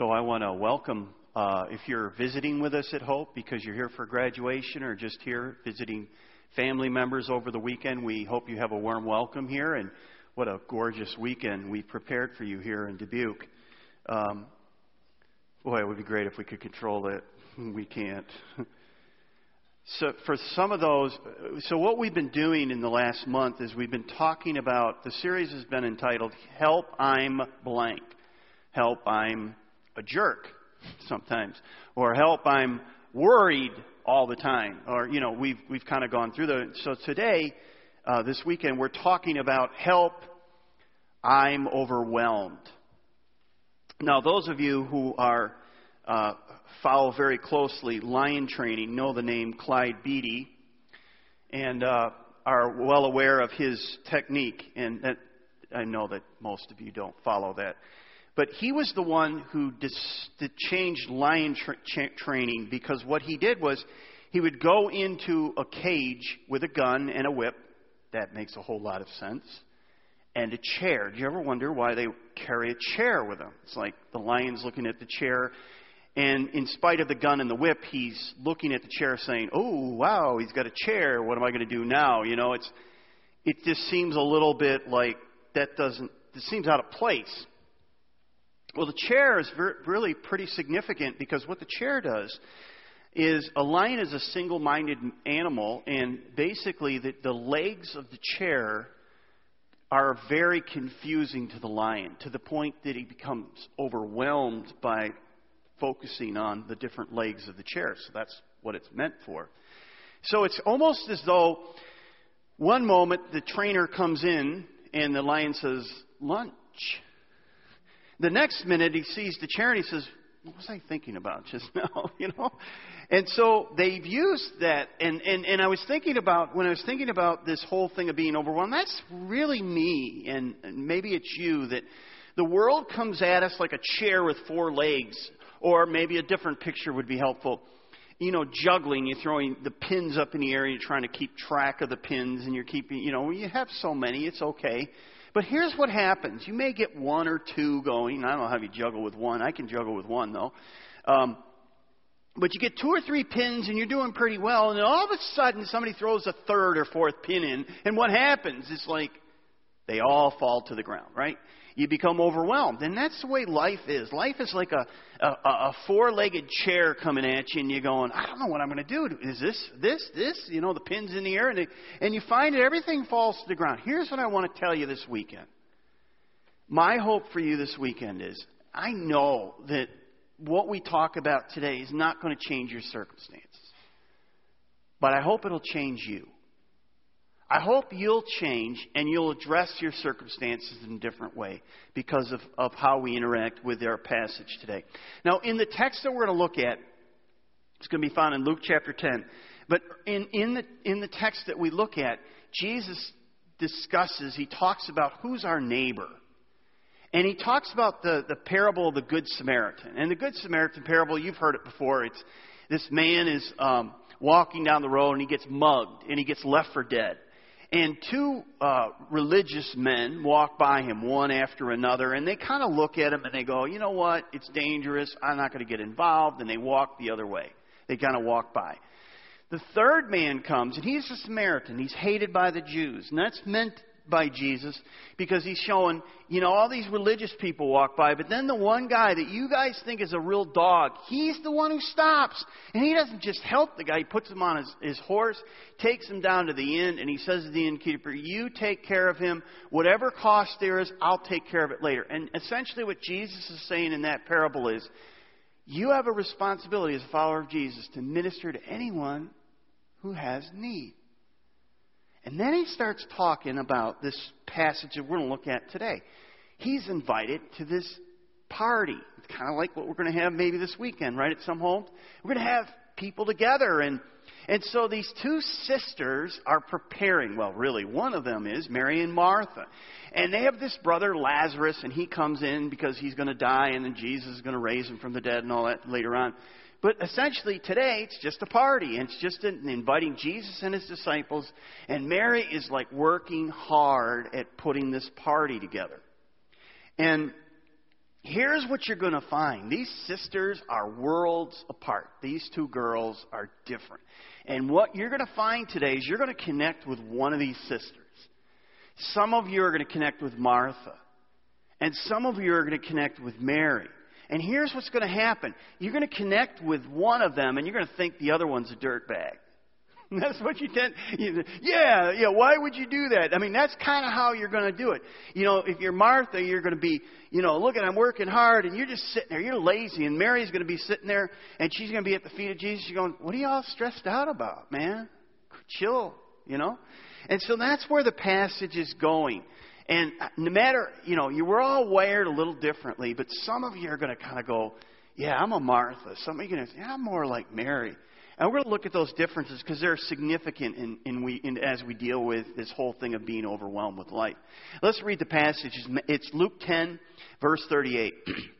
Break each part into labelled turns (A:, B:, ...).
A: So I want to welcome, uh, if you're visiting with us at Hope because you're here for graduation or just here visiting family members over the weekend, we hope you have a warm welcome here. And what a gorgeous weekend we prepared for you here in Dubuque. Um, boy, it would be great if we could control it. We can't. So, for some of those, so what we've been doing in the last month is we've been talking about the series has been entitled Help I'm Blank. Help I'm a jerk sometimes. Or help I'm worried all the time. Or, you know, we've, we've kind of gone through the. So today, uh, this weekend, we're talking about help I'm overwhelmed. Now, those of you who are uh, follow very closely lion training know the name Clyde Beatty and uh, are well aware of his technique. And that, I know that most of you don't follow that. But he was the one who dis- changed lion tra- training because what he did was he would go into a cage with a gun and a whip. That makes a whole lot of sense. And a chair. Do you ever wonder why they carry a chair with them? It's like the lion's looking at the chair and in spite of the gun and the whip, he's looking at the chair saying, Oh, wow, he's got a chair. What am I going to do now? You know, it's, it just seems a little bit like that doesn't, it seems out of place. Well, the chair is really pretty significant because what the chair does is a lion is a single minded animal, and basically the, the legs of the chair are very confusing to the lion to the point that he becomes overwhelmed by focusing on the different legs of the chair. So that's what it's meant for. So it's almost as though one moment the trainer comes in and the lion says, lunch. The next minute he sees the chair and he says, what was I thinking about just now? you know? And so they've used that and, and, and I was thinking about when I was thinking about this whole thing of being overwhelmed, that's really me and, and maybe it's you that the world comes at us like a chair with four legs or maybe a different picture would be helpful. You know, juggling, you're throwing the pins up in the air, and you're trying to keep track of the pins, and you're keeping, you know, you have so many, it's okay. But here's what happens. You may get one or two going. I don't know how you juggle with one. I can juggle with one, though. Um, but you get two or three pins and you're doing pretty well, and then all of a sudden somebody throws a third or fourth pin in, and what happens? It's like they all fall to the ground, right? you become overwhelmed. And that's the way life is. Life is like a, a, a four legged chair coming at you, and you're going, I don't know what I'm going to do. Is this, this, this? You know, the pin's in the air, and, and you find that everything falls to the ground. Here's what I want to tell you this weekend. My hope for you this weekend is I know that what we talk about today is not going to change your circumstances, but I hope it'll change you. I hope you'll change and you'll address your circumstances in a different way because of, of how we interact with our passage today. Now, in the text that we're going to look at, it's going to be found in Luke chapter 10. But in, in, the, in the text that we look at, Jesus discusses, he talks about who's our neighbor. And he talks about the, the parable of the Good Samaritan. And the Good Samaritan parable, you've heard it before. It's this man is um, walking down the road and he gets mugged and he gets left for dead. And two uh, religious men walk by him, one after another, and they kind of look at him and they go, you know what? It's dangerous. I'm not going to get involved. And they walk the other way. They kind of walk by. The third man comes, and he's a Samaritan. He's hated by the Jews. And that's meant by Jesus because he's showing, you know, all these religious people walk by, but then the one guy that you guys think is a real dog, he's the one who stops. And he doesn't just help the guy, he puts him on his, his horse, takes him down to the inn, and he says to the innkeeper, You take care of him. Whatever cost there is, I'll take care of it later. And essentially, what Jesus is saying in that parable is, you have a responsibility as a follower of Jesus to minister to anyone who has need. And then he starts talking about this passage that we're going to look at today. He's invited to this party. It's kind of like what we're going to have maybe this weekend, right, at some home. We're going to have people together. And, and so these two sisters are preparing. Well, really, one of them is Mary and Martha. And they have this brother, Lazarus, and he comes in because he's going to die, and then Jesus is going to raise him from the dead and all that later on. But essentially, today, it's just a party. And it's just inviting Jesus and his disciples. And Mary is like working hard at putting this party together. And here's what you're going to find. These sisters are worlds apart. These two girls are different. And what you're going to find today is you're going to connect with one of these sisters. Some of you are going to connect with Martha. And some of you are going to connect with Mary. And here's what's going to happen. You're going to connect with one of them and you're going to think the other one's a dirtbag. That's what you tend. You, yeah, yeah. Why would you do that? I mean, that's kind of how you're going to do it. You know, if you're Martha, you're going to be, you know, look at I'm working hard, and you're just sitting there. You're lazy, and Mary's going to be sitting there, and she's going to be at the feet of Jesus. She's going, "What are you all stressed out about, man? Chill, you know." And so that's where the passage is going. And no matter, you know, you were all wired a little differently, but some of you are going to kind of go, "Yeah, I'm a Martha." Some of you are going to, "Yeah, I'm more like Mary." And we're going to look at those differences because they're significant in, in we, in, as we deal with this whole thing of being overwhelmed with life. Let's read the passage. It's Luke 10, verse 38.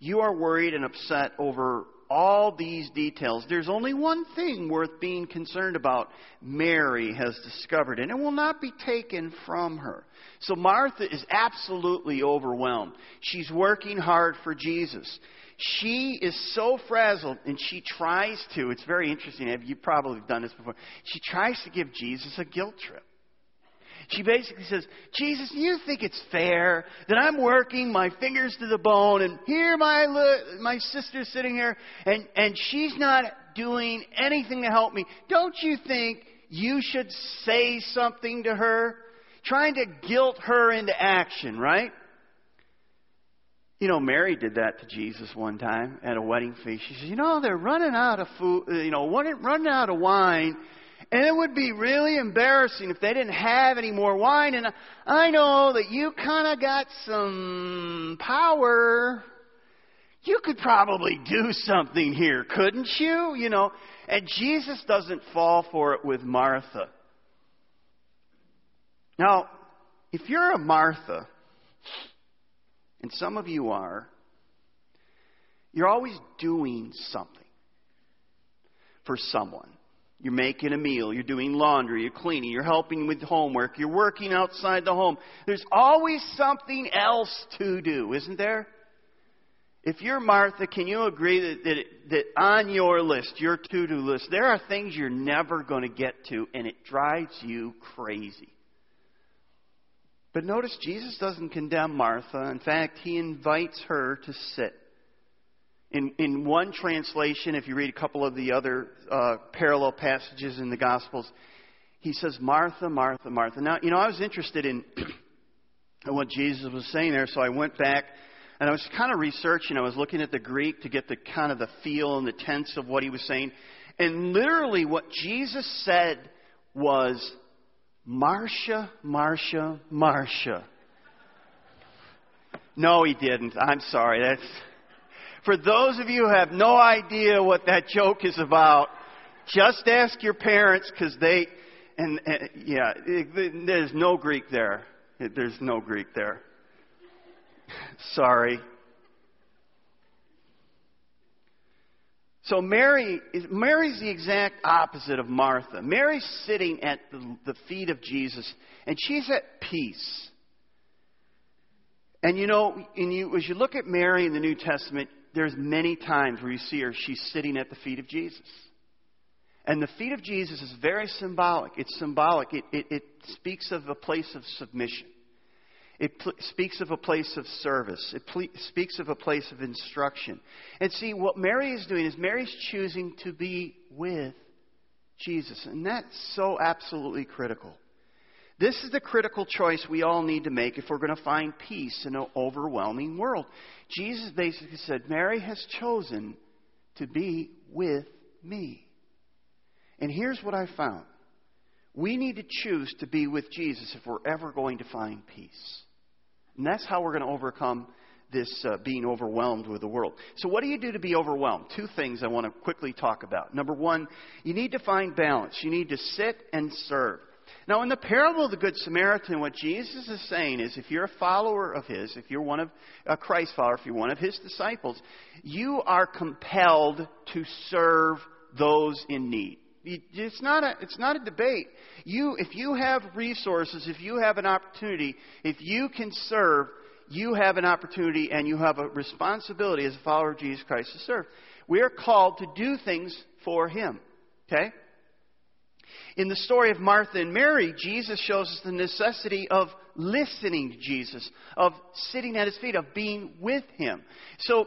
A: you are worried and upset over all these details. There's only one thing worth being concerned about. Mary has discovered, and it will not be taken from her. So Martha is absolutely overwhelmed. She's working hard for Jesus. She is so frazzled, and she tries to. It's very interesting. You've probably done this before. She tries to give Jesus a guilt trip. She basically says, Jesus, you think it's fair that I'm working my fingers to the bone, and here my my sister's sitting here, and and she's not doing anything to help me. Don't you think you should say something to her, trying to guilt her into action, right? You know, Mary did that to Jesus one time at a wedding feast. She said, "You know, they're running out of food. You know, running out of wine." And it would be really embarrassing if they didn't have any more wine. And I know that you kind of got some power. You could probably do something here, couldn't you? You know, and Jesus doesn't fall for it with Martha. Now, if you're a Martha, and some of you are, you're always doing something for someone. You're making a meal, you're doing laundry, you're cleaning, you're helping with homework, you're working outside the home. There's always something else to do, isn't there? If you're Martha, can you agree that, that, that on your list, your to do list, there are things you're never going to get to, and it drives you crazy? But notice Jesus doesn't condemn Martha. In fact, he invites her to sit. In, in one translation, if you read a couple of the other uh, parallel passages in the Gospels, he says, Martha, Martha, Martha. Now, you know, I was interested in what Jesus was saying there, so I went back and I was kind of researching. I was looking at the Greek to get the kind of the feel and the tense of what he was saying. And literally, what Jesus said was, Marcia, Marcia, Marcia. No, he didn't. I'm sorry. That's for those of you who have no idea what that joke is about. Just ask your parents because they and, and yeah, it, there's no Greek there. There's no Greek there. sorry. So Mary is Mary's the exact opposite of Martha. Mary's sitting at the, the feet of Jesus, and she's at peace. And you know, and you, as you look at Mary in the New Testament, there's many times where you see her, she's sitting at the feet of Jesus. And the feet of Jesus is very symbolic. It's symbolic. It, it, it speaks of a place of submission. It pl- speaks of a place of service. It pl- speaks of a place of instruction. And see, what Mary is doing is Mary's choosing to be with Jesus. And that's so absolutely critical. This is the critical choice we all need to make if we're going to find peace in an overwhelming world. Jesus basically said, Mary has chosen to be with me. And here's what I found we need to choose to be with Jesus if we're ever going to find peace. And that's how we're going to overcome this uh, being overwhelmed with the world. So, what do you do to be overwhelmed? Two things I want to quickly talk about. Number one, you need to find balance. You need to sit and serve. Now, in the parable of the Good Samaritan, what Jesus is saying is if you're a follower of His, if you're one of a Christ follower, if you're one of His disciples, you are compelled to serve those in need. It's not a, it's not a debate. You, if you have resources, if you have an opportunity, if you can serve, you have an opportunity and you have a responsibility as a follower of Jesus Christ to serve. We are called to do things for Him. Okay? In the story of Martha and Mary, Jesus shows us the necessity of listening to Jesus, of sitting at his feet, of being with him. So,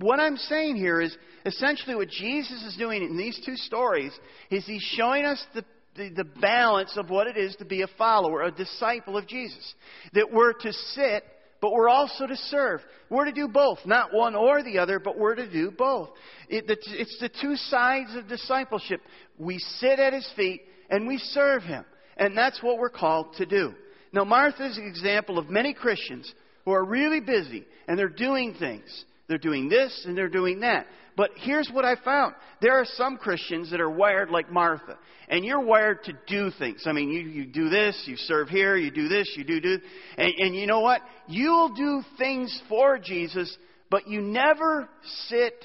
A: what I'm saying here is essentially what Jesus is doing in these two stories is he's showing us the, the, balance of what it is to be a follower, a disciple of Jesus. That we're to sit but we're also to serve. We're to do both, not one or the other, but we're to do both. It, it's the two sides of discipleship. We sit at his feet and we serve him. And that's what we're called to do. Now, Martha is an example of many Christians who are really busy and they're doing things. They're doing this and they're doing that. But here's what I found. There are some Christians that are wired like Martha. And you're wired to do things. I mean, you, you do this, you serve here, you do this, you do do. And, and you know what? You'll do things for Jesus, but you never sit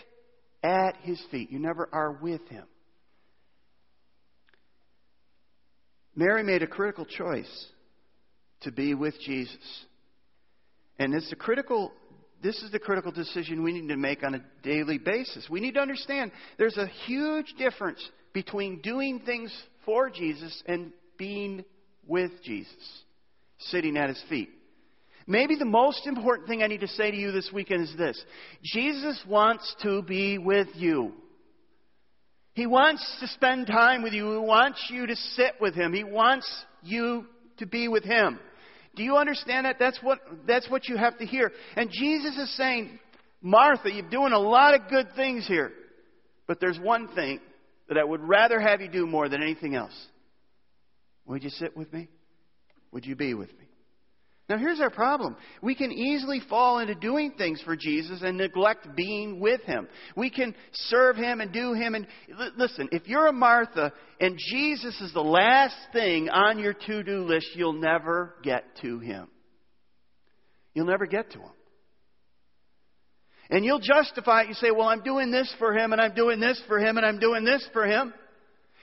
A: at his feet. You never are with him. Mary made a critical choice to be with Jesus. And it's a critical this is the critical decision we need to make on a daily basis. We need to understand there's a huge difference between doing things for Jesus and being with Jesus, sitting at his feet. Maybe the most important thing I need to say to you this weekend is this Jesus wants to be with you. He wants to spend time with you. He wants you to sit with Him. He wants you to be with Him. Do you understand that? That's what, that's what you have to hear. And Jesus is saying, Martha, you're doing a lot of good things here. But there's one thing that I would rather have you do more than anything else. Would you sit with me? Would you be with me? Now, here's our problem. We can easily fall into doing things for Jesus and neglect being with Him. We can serve Him and do Him. And listen, if you're a Martha and Jesus is the last thing on your to do list, you'll never get to Him. You'll never get to Him. And you'll justify it. You say, well, I'm doing this for Him, and I'm doing this for Him, and I'm doing this for Him.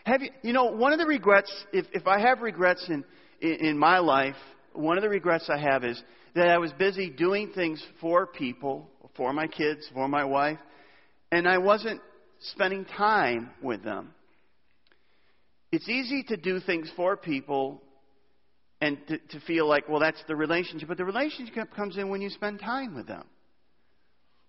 A: Have you, you know, one of the regrets, if, if I have regrets in, in, in my life, one of the regrets I have is that I was busy doing things for people, for my kids, for my wife, and I wasn't spending time with them. It's easy to do things for people and to, to feel like, well, that's the relationship, but the relationship comes in when you spend time with them.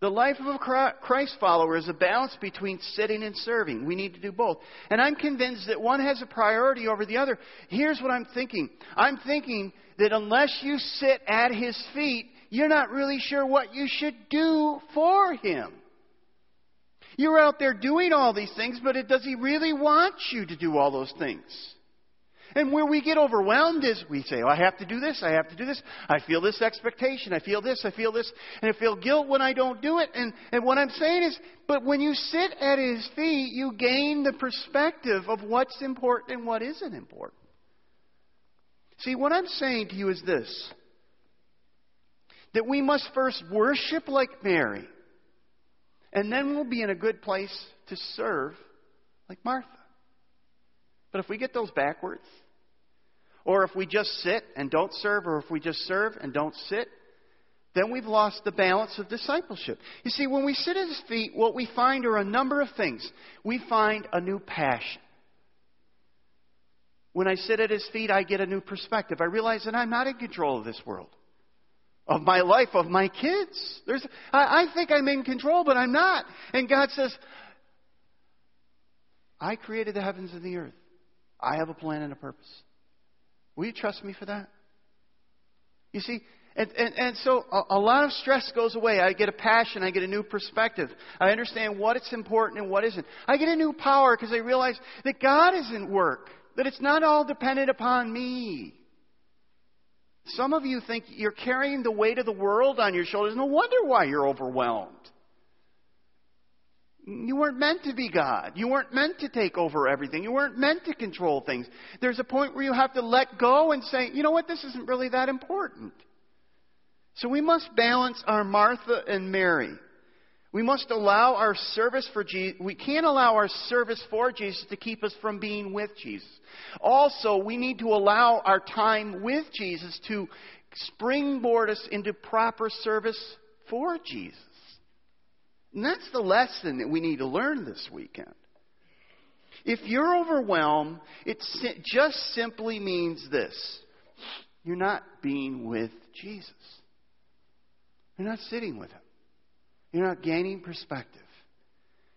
A: The life of a Christ follower is a balance between sitting and serving. We need to do both. And I'm convinced that one has a priority over the other. Here's what I'm thinking I'm thinking that unless you sit at his feet, you're not really sure what you should do for him. You're out there doing all these things, but it, does he really want you to do all those things? And where we get overwhelmed is we say, oh, I have to do this, I have to do this. I feel this expectation, I feel this, I feel this, and I feel guilt when I don't do it. And, and what I'm saying is, but when you sit at his feet, you gain the perspective of what's important and what isn't important. See, what I'm saying to you is this that we must first worship like Mary, and then we'll be in a good place to serve like Martha. But if we get those backwards, or if we just sit and don't serve, or if we just serve and don't sit, then we've lost the balance of discipleship. You see, when we sit at his feet, what we find are a number of things. We find a new passion. When I sit at his feet, I get a new perspective. I realize that I'm not in control of this world, of my life, of my kids. There's, I, I think I'm in control, but I'm not. And God says, I created the heavens and the earth. I have a plan and a purpose. Will you trust me for that? You see, and, and, and so a, a, lot of stress goes away. I get a passion. I get a new perspective. I understand what is important and what isn't. I get a new power because I realize that God is in work, that it's not all dependent upon me. Some of you think you're carrying the weight of the world on your shoulders. No wonder why you're overwhelmed. You weren't meant to be God. You weren't meant to take over everything. You weren't meant to control things. There's a point where you have to let go and say, you know what, this isn't really that important. So we must balance our Martha and Mary. We must allow our service for Jesus. We can't allow our service for Jesus to keep us from being with Jesus. Also, we need to allow our time with Jesus to springboard us into proper service for Jesus. And that's the lesson that we need to learn this weekend. If you're overwhelmed, it just simply means this you're not being with Jesus, you're not sitting with Him. You're not gaining perspective.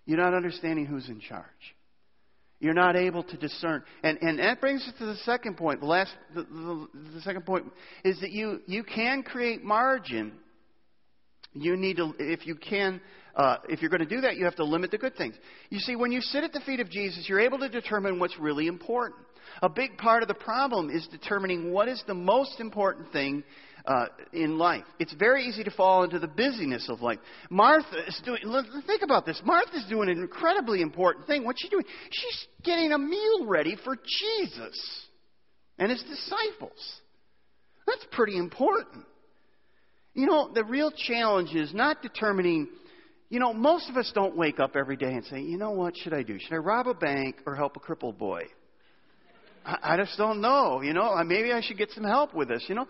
A: You're not understanding who's in charge. You're not able to discern. And, and that brings us to the second point. The last, the, the, the second point is that you, you can create margin. You need to, if you can, uh, if you're going to do that, you have to limit the good things. You see, when you sit at the feet of Jesus, you're able to determine what's really important. A big part of the problem is determining what is the most important thing uh, in life. It's very easy to fall into the busyness of life. Martha is doing, think about this. Martha's doing an incredibly important thing. What's she doing? She's getting a meal ready for Jesus and his disciples. That's pretty important. You know, the real challenge is not determining, you know, most of us don't wake up every day and say, you know what should I do? Should I rob a bank or help a crippled boy? I, I just don't know. You know, I maybe I should get some help with this. You know,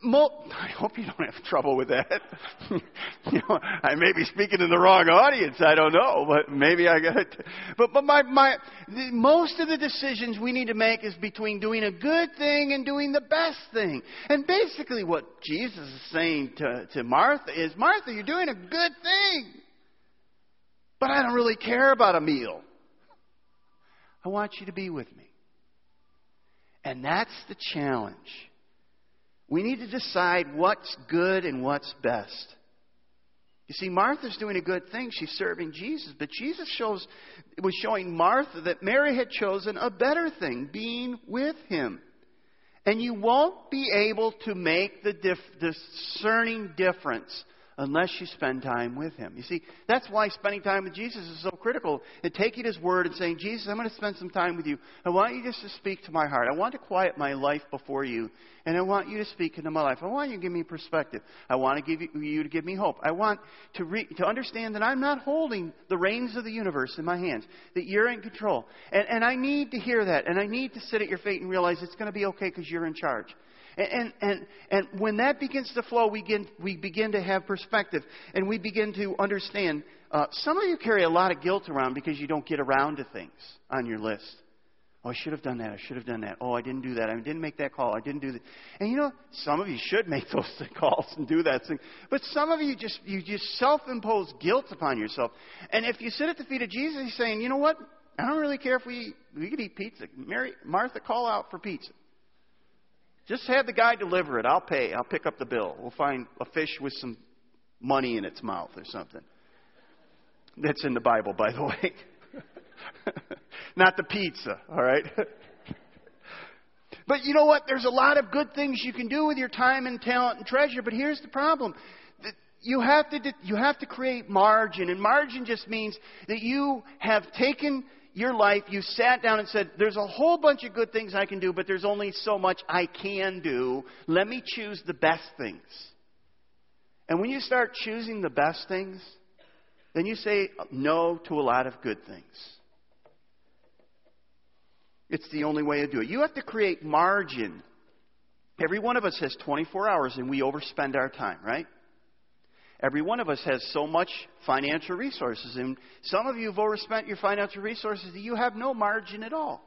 A: I hope you don't have trouble with that. you know, I may be speaking to the wrong audience. I don't know, but maybe I got it. But but my my most of the decisions we need to make is between doing a good thing and doing the best thing. And basically, what Jesus is saying to to Martha is, Martha, you're doing a good thing, but I don't really care about a meal. I want you to be with me, and that's the challenge we need to decide what's good and what's best. You see, Martha's doing a good thing. She's serving Jesus. But Jesus shows, was showing Martha that Mary had chosen a better thing, being with him. And you won't be able to make the dif- discerning difference unless you spend time with Him. You see, that's why spending time with Jesus is so critical. And taking His Word and saying, Jesus, I'm going to spend some time with you. I want you just to speak to my heart. I want to quiet my life before you. And I want you to speak into my life. I want you to give me perspective. I want to give you, you to give me hope. I want to, re- to understand that I'm not holding the reins of the universe in my hands, that you're in control. And, and I need to hear that. And I need to sit at your feet and realize it's going to be okay because you're in charge. And, and, and when that begins to flow, we begin, we begin to have perspective and we begin to understand. Uh, some of you carry a lot of guilt around because you don't get around to things on your list. Oh, I should have done that. I should have done that. Oh, I didn't do that. I didn't make that call. I didn't do that. And you know, some of you should make those calls and do that thing. But some of you just you just self-impose guilt upon yourself. And if you sit at the feet of Jesus, he's saying, you know what? I don't really care if we we could eat pizza. Mary Martha, call out for pizza. Just have the guy deliver it. I'll pay. I'll pick up the bill. We'll find a fish with some money in its mouth or something. That's in the Bible, by the way. Not the pizza, all right? but you know what? There's a lot of good things you can do with your time and talent and treasure, but here's the problem. You have to, you have to create margin, and margin just means that you have taken your life, you sat down and said, There's a whole bunch of good things I can do, but there's only so much I can do. Let me choose the best things. And when you start choosing the best things, then you say no to a lot of good things. It's the only way to do it. You have to create margin. Every one of us has 24 hours and we overspend our time, right? Every one of us has so much financial resources, and some of you have overspent your financial resources that you have no margin at all.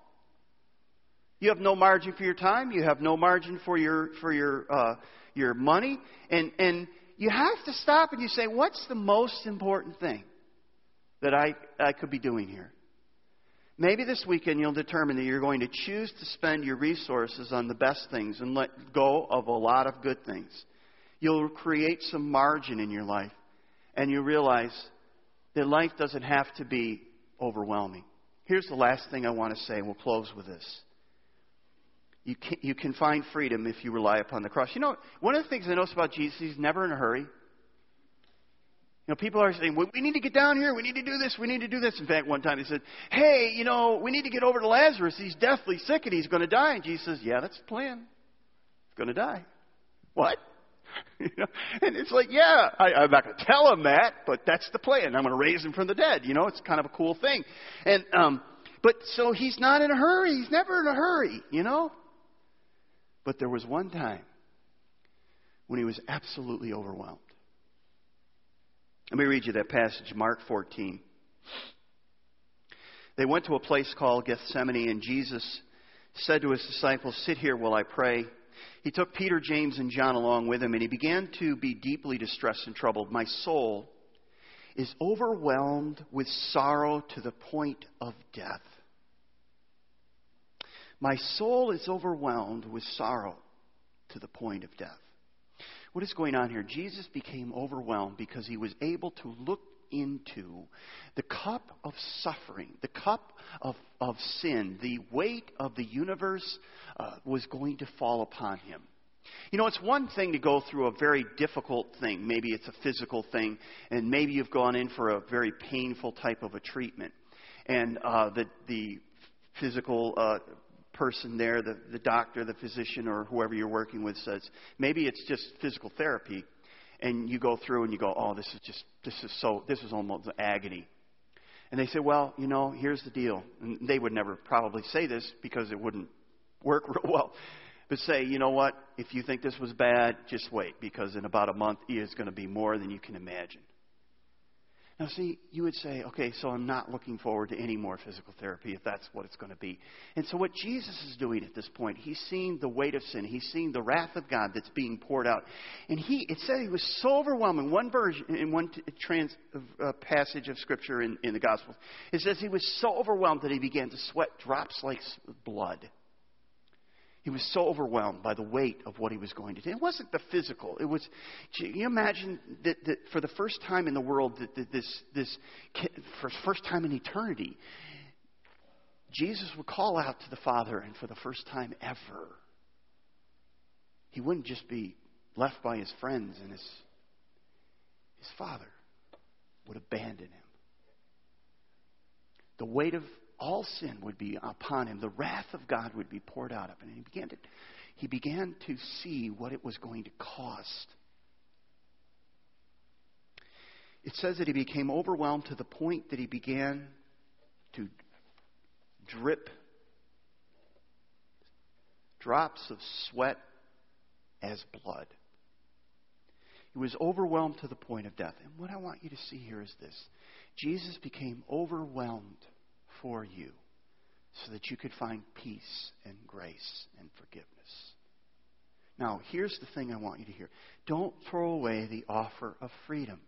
A: You have no margin for your time. You have no margin for your for your uh, your money, and and you have to stop and you say, what's the most important thing that I I could be doing here? Maybe this weekend you'll determine that you're going to choose to spend your resources on the best things and let go of a lot of good things. You'll create some margin in your life. And you realize that life doesn't have to be overwhelming. Here's the last thing I want to say. And we'll close with this. You can, you can find freedom if you rely upon the cross. You know, one of the things I notice about Jesus, he's never in a hurry. You know, people are saying, well, we need to get down here. We need to do this. We need to do this. In fact, one time he said, hey, you know, we need to get over to Lazarus. He's deathly sick and he's going to die. And Jesus says, yeah, that's the plan. He's going to die. What? you know? And it's like, yeah, I, I'm not going to tell him that, but that's the plan. I'm going to raise him from the dead. You know, it's kind of a cool thing. And, um, but so he's not in a hurry. He's never in a hurry, you know? But there was one time when he was absolutely overwhelmed. Let me read you that passage, Mark 14. They went to a place called Gethsemane, and Jesus said to his disciples, Sit here while I pray. He took Peter, James, and John along with him, and he began to be deeply distressed and troubled. My soul is overwhelmed with sorrow to the point of death. My soul is overwhelmed with sorrow to the point of death. What is going on here? Jesus became overwhelmed because he was able to look into the cup of suffering, the cup of, of sin, the weight of the universe uh, was going to fall upon him. You know, it's one thing to go through a very difficult thing. Maybe it's a physical thing, and maybe you've gone in for a very painful type of a treatment. And uh, the, the physical uh, person there, the, the doctor, the physician, or whoever you're working with says, maybe it's just physical therapy, and you go through and you go, oh, this is just, this is so, this is almost agony. And they say, well, you know, here's the deal. And they would never probably say this because it wouldn't work real well. But say, you know what? If you think this was bad, just wait because in about a month it is going to be more than you can imagine. Now, see, you would say, okay, so I'm not looking forward to any more physical therapy if that's what it's going to be. And so, what Jesus is doing at this point, he's seeing the weight of sin. He's seeing the wrath of God that's being poured out. And he, it said he was so overwhelming. One version, in one trans, uh, passage of Scripture in, in the Gospels, it says he was so overwhelmed that he began to sweat drops like blood. He was so overwhelmed by the weight of what he was going to do. It wasn't the physical. It was. Can you imagine that, that for the first time in the world, that, that this this for first time in eternity, Jesus would call out to the Father, and for the first time ever, he wouldn't just be left by his friends and his his Father would abandon him. The weight of all sin would be upon him. The wrath of God would be poured out upon him. He began to, he began to see what it was going to cost. It says that he became overwhelmed to the point that he began to drip drops of sweat as blood. He was overwhelmed to the point of death. And what I want you to see here is this Jesus became overwhelmed for you so that you could find peace and grace and forgiveness. Now, here's the thing I want you to hear don't throw away the offer of freedom.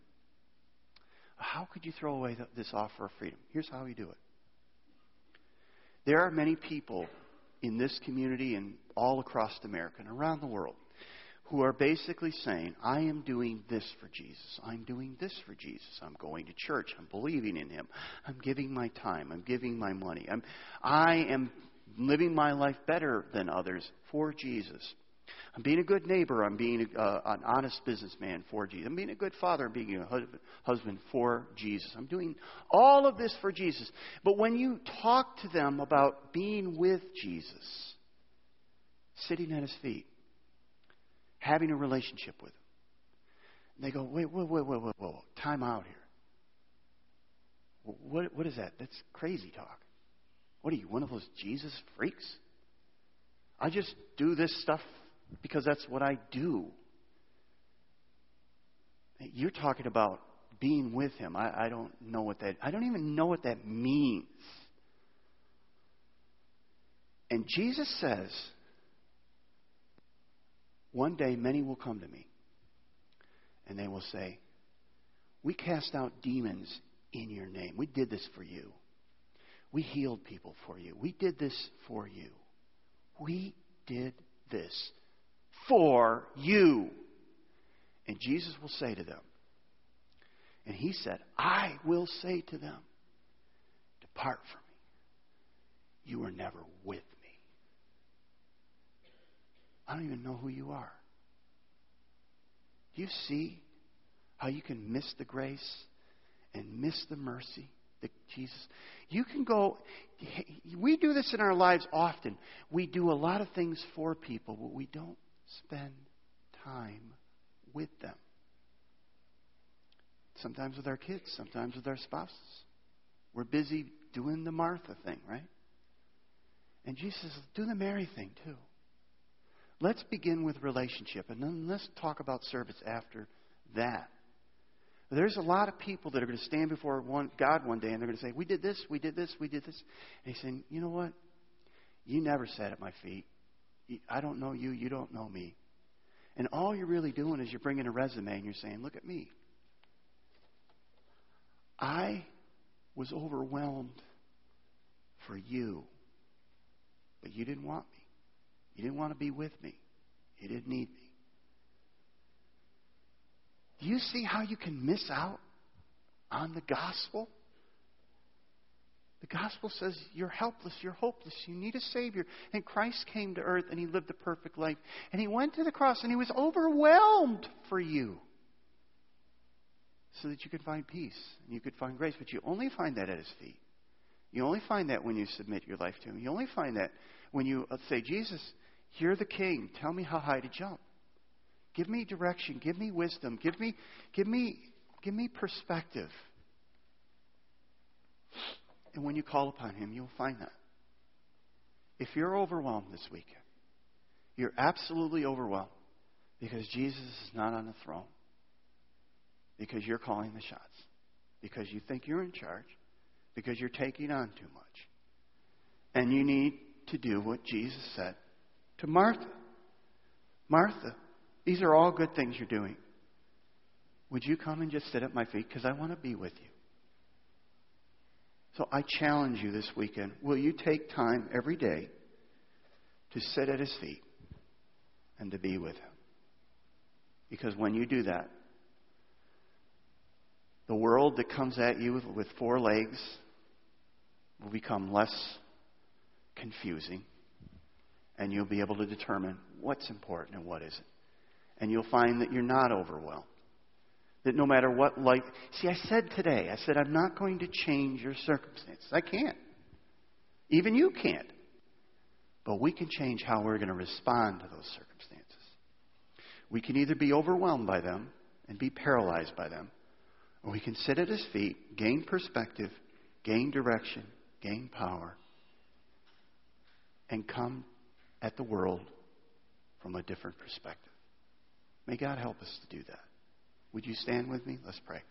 A: How could you throw away this offer of freedom? Here's how you do it. There are many people in this community and all across America and around the world who are basically saying, I am doing this for Jesus. I'm doing this for Jesus. I'm going to church. I'm believing in Him. I'm giving my time. I'm giving my money. I'm, I am living my life better than others for Jesus. I'm being a good neighbor. I'm being a, uh, an honest businessman for Jesus. I'm being a good father. I'm being a husband for Jesus. I'm doing all of this for Jesus. But when you talk to them about being with Jesus, sitting at his feet, having a relationship with Him. And they go, wait, wait, wait, wait, wait, wait, time out here. What, what is that? That's crazy talk. What are you, one of those Jesus freaks? I just do this stuff because that's what I do. You're talking about being with Him. I, I don't know what that. I don't even know what that means. And Jesus says, one day, many will come to me and they will say, We cast out demons in your name. We did this for you. We healed people for you. We did this for you. We did this for you. And Jesus will say to them, and he said, I will say to them, Depart from me. You were never with me. I don't even know who you are. Do you see how you can miss the grace and miss the mercy that Jesus? You can go, we do this in our lives often. We do a lot of things for people, but we don't spend time with them. Sometimes with our kids, sometimes with our spouses. We're busy doing the Martha thing, right? And Jesus do the Mary thing too. Let's begin with relationship, and then let's talk about service after that. There's a lot of people that are going to stand before one, God one day and they're going to say, We did this, we did this, we did this. And he's saying, You know what? You never sat at my feet. I don't know you, you don't know me. And all you're really doing is you're bringing a resume and you're saying, Look at me. I was overwhelmed for you, but you didn't want me. You didn't want to be with me. You didn't need me. Do you see how you can miss out on the gospel? The gospel says you're helpless, you're hopeless, you need a Savior. And Christ came to earth and He lived a perfect life. And He went to the cross and He was overwhelmed for you so that you could find peace and you could find grace. But you only find that at His feet. You only find that when you submit your life to Him. You only find that when you uh, say, Jesus, you're the King. Tell me how high to jump. Give me direction. Give me wisdom. Give me, give me, give me perspective. And when you call upon Him, you'll find that. If you're overwhelmed this weekend, you're absolutely overwhelmed because Jesus is not on the throne, because you're calling the shots, because you think you're in charge, because you're taking on too much. And you need to do what Jesus said to Martha Martha, these are all good things you're doing. Would you come and just sit at my feet? Because I want to be with you. So I challenge you this weekend will you take time every day to sit at his feet and to be with him? Because when you do that, the world that comes at you with, four legs will become less confusing, and you'll be able to determine what's important and what isn't. And you'll find that you're not overwhelmed. That no matter what life. See, I said today, I said, I'm not going to change your circumstances. I can't. Even you can't. But we can change how we're going to respond to those circumstances. We can either be overwhelmed by them and be paralyzed by them, or we can sit at his feet, gain perspective, gain direction, gain power, and come at the world from a different perspective. May God help us to do that. Would you stand with me? Let's pray.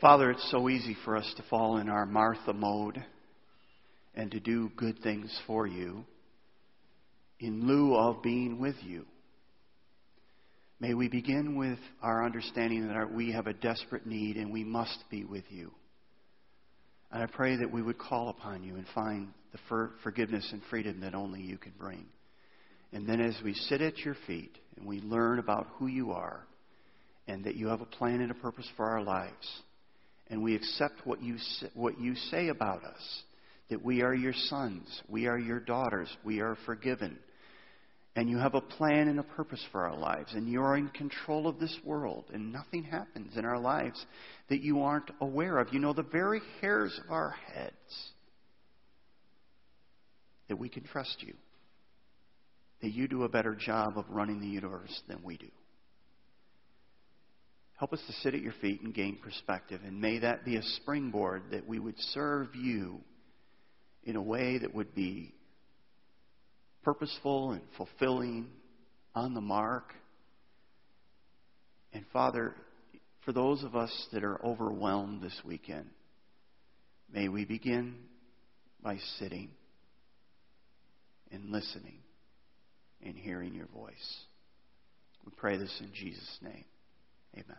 A: Father, it's so easy for us to fall in our Martha mode and to do good things for you in lieu of being with you. May we begin with our understanding that our, we have a desperate need and we must be with you. And I pray that we would call upon you and find the for, forgiveness and freedom that only you can bring. And then as we sit at your feet and we learn about who you are and that you have a plan and a purpose for our lives, and we accept what you, what you say about us, that we are your sons, we are your daughters, we are forgiven, and you have a plan and a purpose for our lives, and you're in control of this world, and nothing happens in our lives that you aren't aware of. You know the very hairs of our heads, that we can trust you that you do a better job of running the universe than we do. Help us to sit at your feet and gain perspective, and may that be a springboard that we would serve you in a way that would be purposeful and fulfilling, on the mark. And Father, for those of us that are overwhelmed this weekend, may we begin by sitting and listening and hearing your voice. We pray this in Jesus' name. Amen.